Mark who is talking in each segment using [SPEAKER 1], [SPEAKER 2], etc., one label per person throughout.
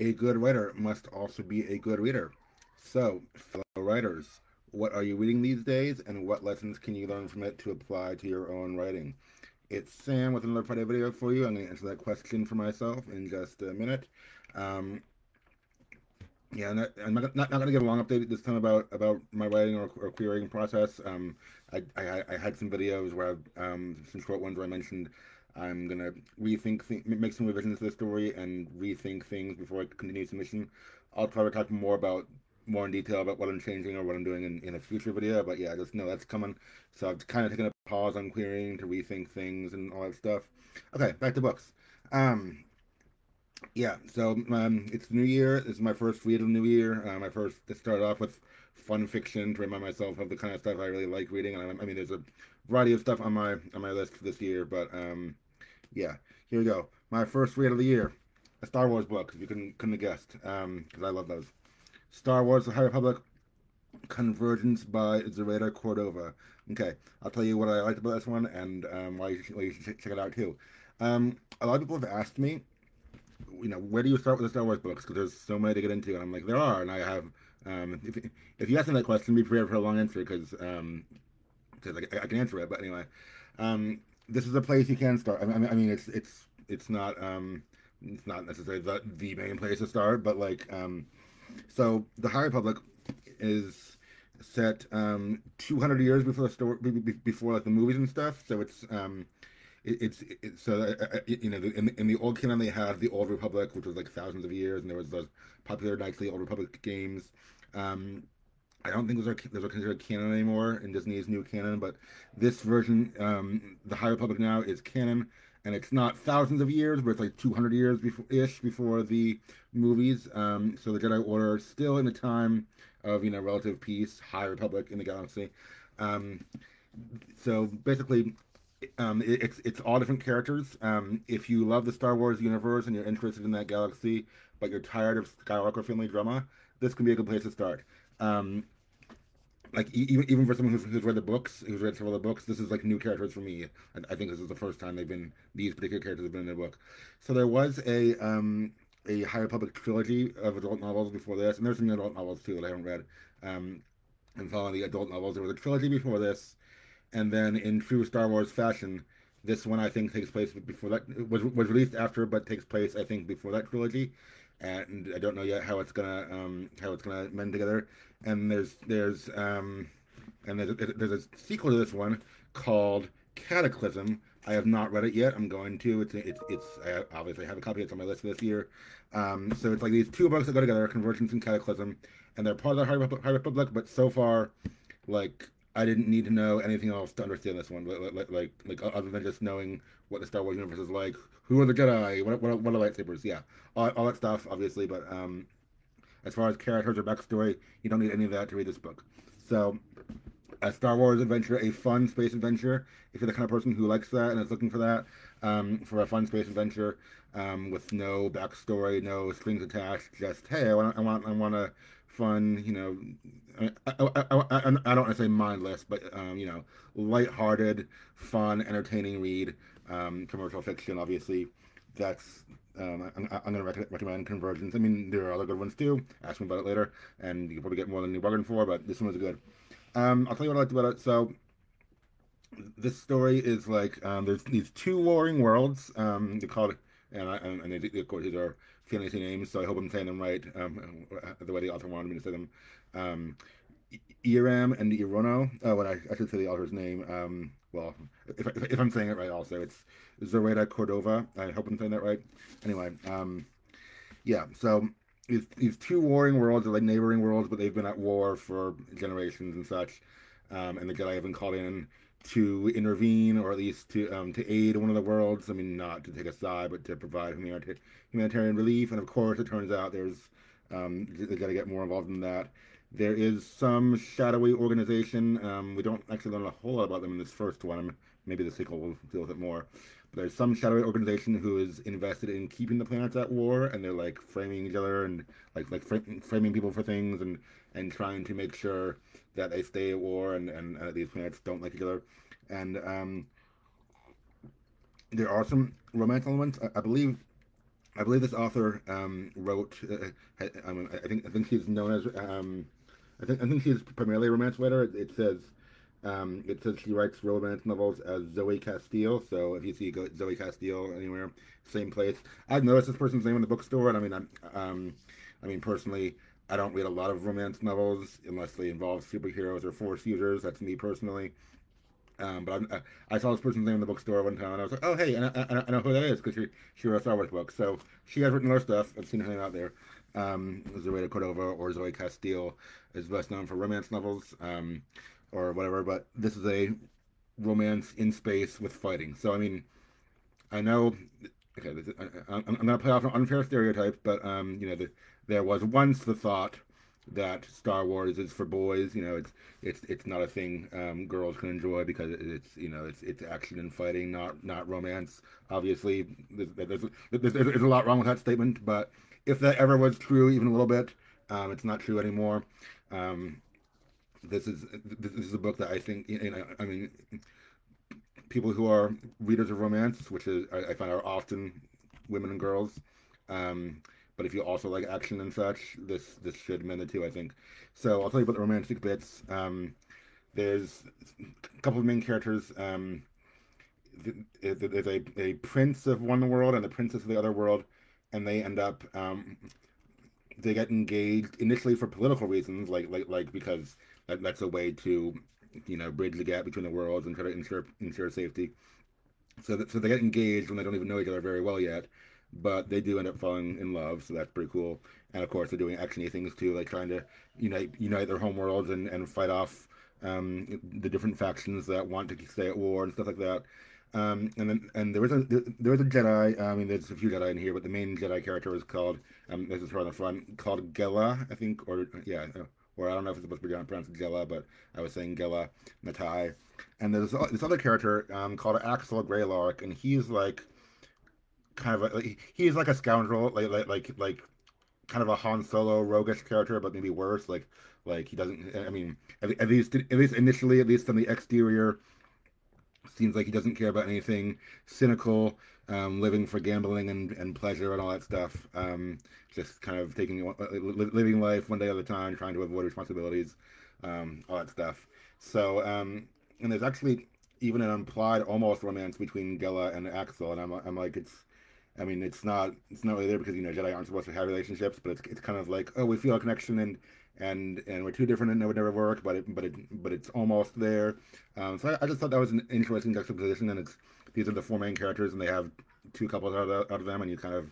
[SPEAKER 1] A good writer must also be a good reader. So, fellow writers, what are you reading these days, and what lessons can you learn from it to apply to your own writing? It's Sam with another Friday video for you. I'm going to answer that question for myself in just a minute. Um, yeah, I'm not, not, not going to give a long update this time about, about my writing or, or querying process. Um, I, I, I, had some videos where I've, um, some short ones where I mentioned I'm to rethink, th- make some revisions to the story and rethink things before I continue submission. I'll to talk more about more in detail about what I'm changing or what I'm doing in, in a future video. But yeah, just know that's coming. So I've kind of taken a pause on querying to rethink things and all that stuff. Okay, back to books. Um, yeah, so um, it's New Year. This is my first read of New Year. Uh, my first to start off with fun fiction to remind myself of the kind of stuff I really like reading. And I, I mean, there's a variety of stuff on my on my list this year, but um, yeah, here we go. My first read of the year, a Star Wars book. If you couldn't couldn't have guessed, because um, I love those. Star Wars: The High Republic, Convergence by Zoraida Cordova. Okay, I'll tell you what I liked about this one and um, why, you should, why you should check it out too. Um, a lot of people have asked me, you know, where do you start with the Star Wars books? Because there's so many to get into, and I'm like, there are, and I have. Um, if, if you ask me that question, be prepared for a long answer because um, cause I, I, can answer it. But anyway, um, this is a place you can start. I mean, I mean, it's it's it's not um, it's not necessarily the the main place to start, but like um, so the High Republic is set um, 200 years before the story, before like the movies and stuff. So it's um, it, it's so uh, uh you know in, in the old canon they had the Old Republic, which was like thousands of years, and there was those popular Knights the Old Republic games. Um, I don't think those are those are considered canon anymore in Disney's new canon, but this version, um, the High Republic now is canon and it's not thousands of years, but it's like 200 years before ish before the movies. Um, so the Jedi Order still in the time of you know relative peace, High Republic in the galaxy. Um, so basically, um, it, it's it's all different characters. Um, if you love the Star Wars universe and you're interested in that galaxy, but you're tired of Skywalker family drama, this can be a good place to start. Um, like even even for someone who's, who's read the books, who's read several of the books, this is like new characters for me. I, I think this is the first time they've been these particular characters have been in a book. So there was a um a High Republic trilogy of adult novels before this, and there's some adult novels too that I haven't read. Um, and following the adult novels, there was a trilogy before this, and then in true Star Wars fashion, this one I think takes place before that was was released after, but takes place I think before that trilogy and I don't know yet how it's gonna um, how it's gonna mend together. And there's there's um, and there's a, there's a sequel to this one called Cataclysm. I have not read it yet. I'm going to. It's it's it's I obviously I have a copy. It's on my list this year. Um, so it's like these two books that go together, Convergence and Cataclysm, and they're part of the High Republic. But so far, like I didn't need to know anything else to understand this one, like like like, other than just knowing what the Star Wars universe is like. Who are the Jedi? What what, what are lightsabers? Yeah, all, all that stuff, obviously. But um, as far as characters or backstory, you don't need any of that to read this book. So, a Star Wars adventure, a fun space adventure. If you're the kind of person who likes that and is looking for that, um, for a fun space adventure um, with no backstory, no strings attached, just hey, I want, I want, I want a fun, you know, I, I, I, I, don't want to say mindless, but um, you know, light-hearted, fun, entertaining read. Um, commercial fiction, obviously. That's um, I'm, I'm going to recommend Convergence. I mean, there are other good ones too. Ask me about it later, and you can probably get more than you bargained for. But this one was good. Um, I'll tell you what I liked about it. So, this story is like um, there's these two warring worlds. Um, they're called, and, I, and, and they, of course these are fantasy names, so I hope I'm saying them right. Um, the way the author wanted me to say them. Um, Eiram and E'ronoh. Oh, what I, I should say the author's name. Um, well, if, if, if, I'm saying it right, also it's Zoraida Cordova. I hope I'm saying that right. Anyway, um, yeah. So these these two warring worlds are like neighboring worlds, but they've been at war for generations and such. Um, and the Jedi have been called in to intervene, or at least to um, to aid one of the worlds. I mean, not to take a side, but to provide humanitarian relief. And of course, it turns out there's um, they got to get more involved in that. There is some shadowy organization. Um, we don't actually learn a whole lot about them in this first one. Maybe the sequel will deal with it more. But there's some shadowy organization who is invested in keeping the planets at war, and they're like framing each other and like like fr- framing people for things and and trying to make sure that they stay at war and and uh, these planets don't like each other. And um, there are some romance elements. I, I believe I believe this author um, wrote. Uh, I, mean, I think I think she's known as. Um, I think I think she's primarily a romance writer. It, it says um, it says she writes romance novels as Zoey Castile. So if you see Zoey Castile anywhere, same place. I've noticed this person's name in the bookstore, and I mean, I'm, um, I mean personally, I don't read a lot of romance novels unless they involve superheroes or force users. That's me personally. Um, but I, I saw this person's name in the bookstore one time, and I was like, "Oh, hey, and I, I, I know who that is because she she wrote a Star Wars book." So she has written other stuff. I've seen her name out there. Um, Zoe Cordova or Zoey Castile is best known for romance novels um, or whatever. But this is a romance in space with fighting. So I mean, I know. Okay, is, I, am going to play off an unfair stereotype, but um, you know, the, there was once the thought that Star Wars is for boys. You know, it's it's it's not a thing um, girls can enjoy because it's you know it's it's action and fighting, not not romance. Obviously, there's there's, there's, there's a lot wrong with that statement, but if that ever was true, even a little bit, um, it's not true anymore. Um, this is this is a book that I think you know, I mean people who are readers of romance, which is I, I find are often women and girls. Um, but if you also like action and such, this this should mend the two, I think. So I'll tell you about the romantic bits. Um, there's a couple of main characters. Um, there's a, a prince of one world and a princess of the other world, and they end up um, they get engaged initially for political reasons, like like like because that, that's a way to you know bridge the gap between the worlds and try to ensure ensure safety. So that, so they get engaged when they don't even know each other very well yet, but they do end up falling in love, so that's pretty cool. And of course, they're doing actiony things too, like trying to unite unite their homeworlds and, and fight off um, the different factions that want to stay at war and stuff like that. Um, and then and there was a there was a Jedi. I mean, there's a few Jedi in here, but the main Jedi character is called um, this is her on the front called Gella, I think, or yeah, or I don't know if it's supposed to be pronounced Gella, but I was saying Gella Nattai. And there's this other character um, called Axel Greylark, and he's like kind of a, like, he's like a scoundrel, like like like like kind of a Han Solo roguish character, but maybe worse. Like like he doesn't. I mean, at, at least at least initially, at least on the exterior, seems like he doesn't care about anything. Cynical, um, living for gambling and, and pleasure and all that stuff. Um, just kind of taking living life one day at a time, trying to avoid responsibilities, um, all that stuff. So um, and there's actually even an implied almost romance between Gella and Axel, and I'm I'm like it's I mean, it's not it's not really there because you know Jedi aren't supposed to have relationships, but it's it's kind of like oh we feel a connection and and and we're too different and it would never work, but it but it but it's almost there. Um, so I, I, just thought that was an interesting juxtaposition, and it's these are the four main characters, and they have two couples out of, out of them, and you kind of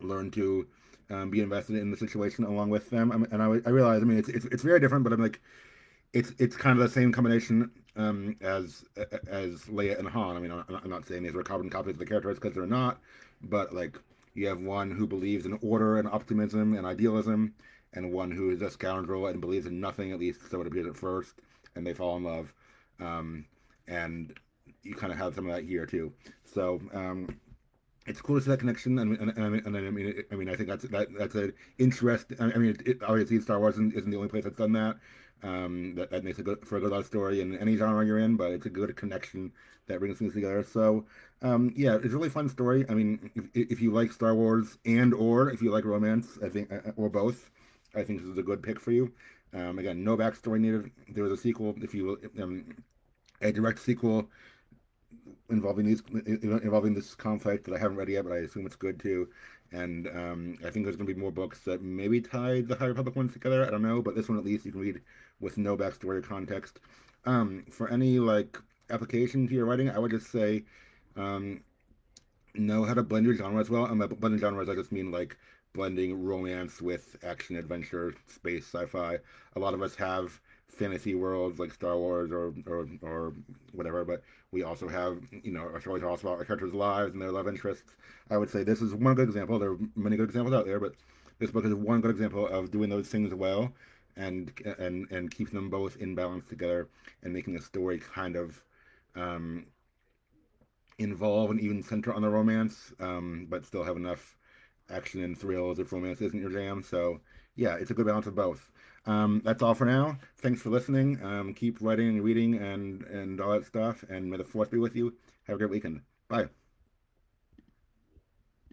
[SPEAKER 1] learn to um, be invested in the situation along with them. I and I, I realize, I mean, it's, it's it's very different, but I'm like, it's it's kind of the same combination um, as as Leia and Han. I mean, I'm not saying these are carbon copies of the characters because they're not, but like you have one who believes in order and optimism and idealism, and one who is a scoundrel and believes in nothing, at least so it appears at first, and they fall in love. Um, and you kind of have some of that here too. So um, it's cool to see that connection, and, and, and, and, I mean, I mean, I think that's that that's an interest. I mean, it, obviously, Star Wars isn't, isn't the only place that's done that. Um, that, that makes it good for a good love story in any genre you're in, but it's a good connection that brings things together. So, um, yeah, it's a really fun story. I mean, if, if you like Star Wars and or if you like romance, I think, uh, or both, I think this is a good pick for you. Um, again, no backstory needed. There was a sequel. If you um, a direct sequel involving these involving this conflict that I haven't read yet, but I assume it's good too. And um, I think there's going to be more books that maybe tie the High Republic ones together. I don't know, but this one at least you can read with no backstory or context. Um, for any like application to your writing, I would just say um, know how to blend your genres well. And by blending genres, I just mean like blending romance with action, adventure, space, sci-fi. A lot of us have fantasy worlds like Star Wars or or, or whatever, but we also have you know our stories are also about our characters' lives and their love interests. I would say this is one good example. There are many good examples out there, but this book is one good example of doing those things well and and and keeping them both in balance together and making a story kind of um, involve and even center on the romance, um, but still have enough action and thrills if romance isn't your jam. So yeah, it's a good balance of both. Um, that's all for now. Thanks for listening. Um, keep writing and reading and and all that stuff. And may the force be with you. Have a great weekend. Bye.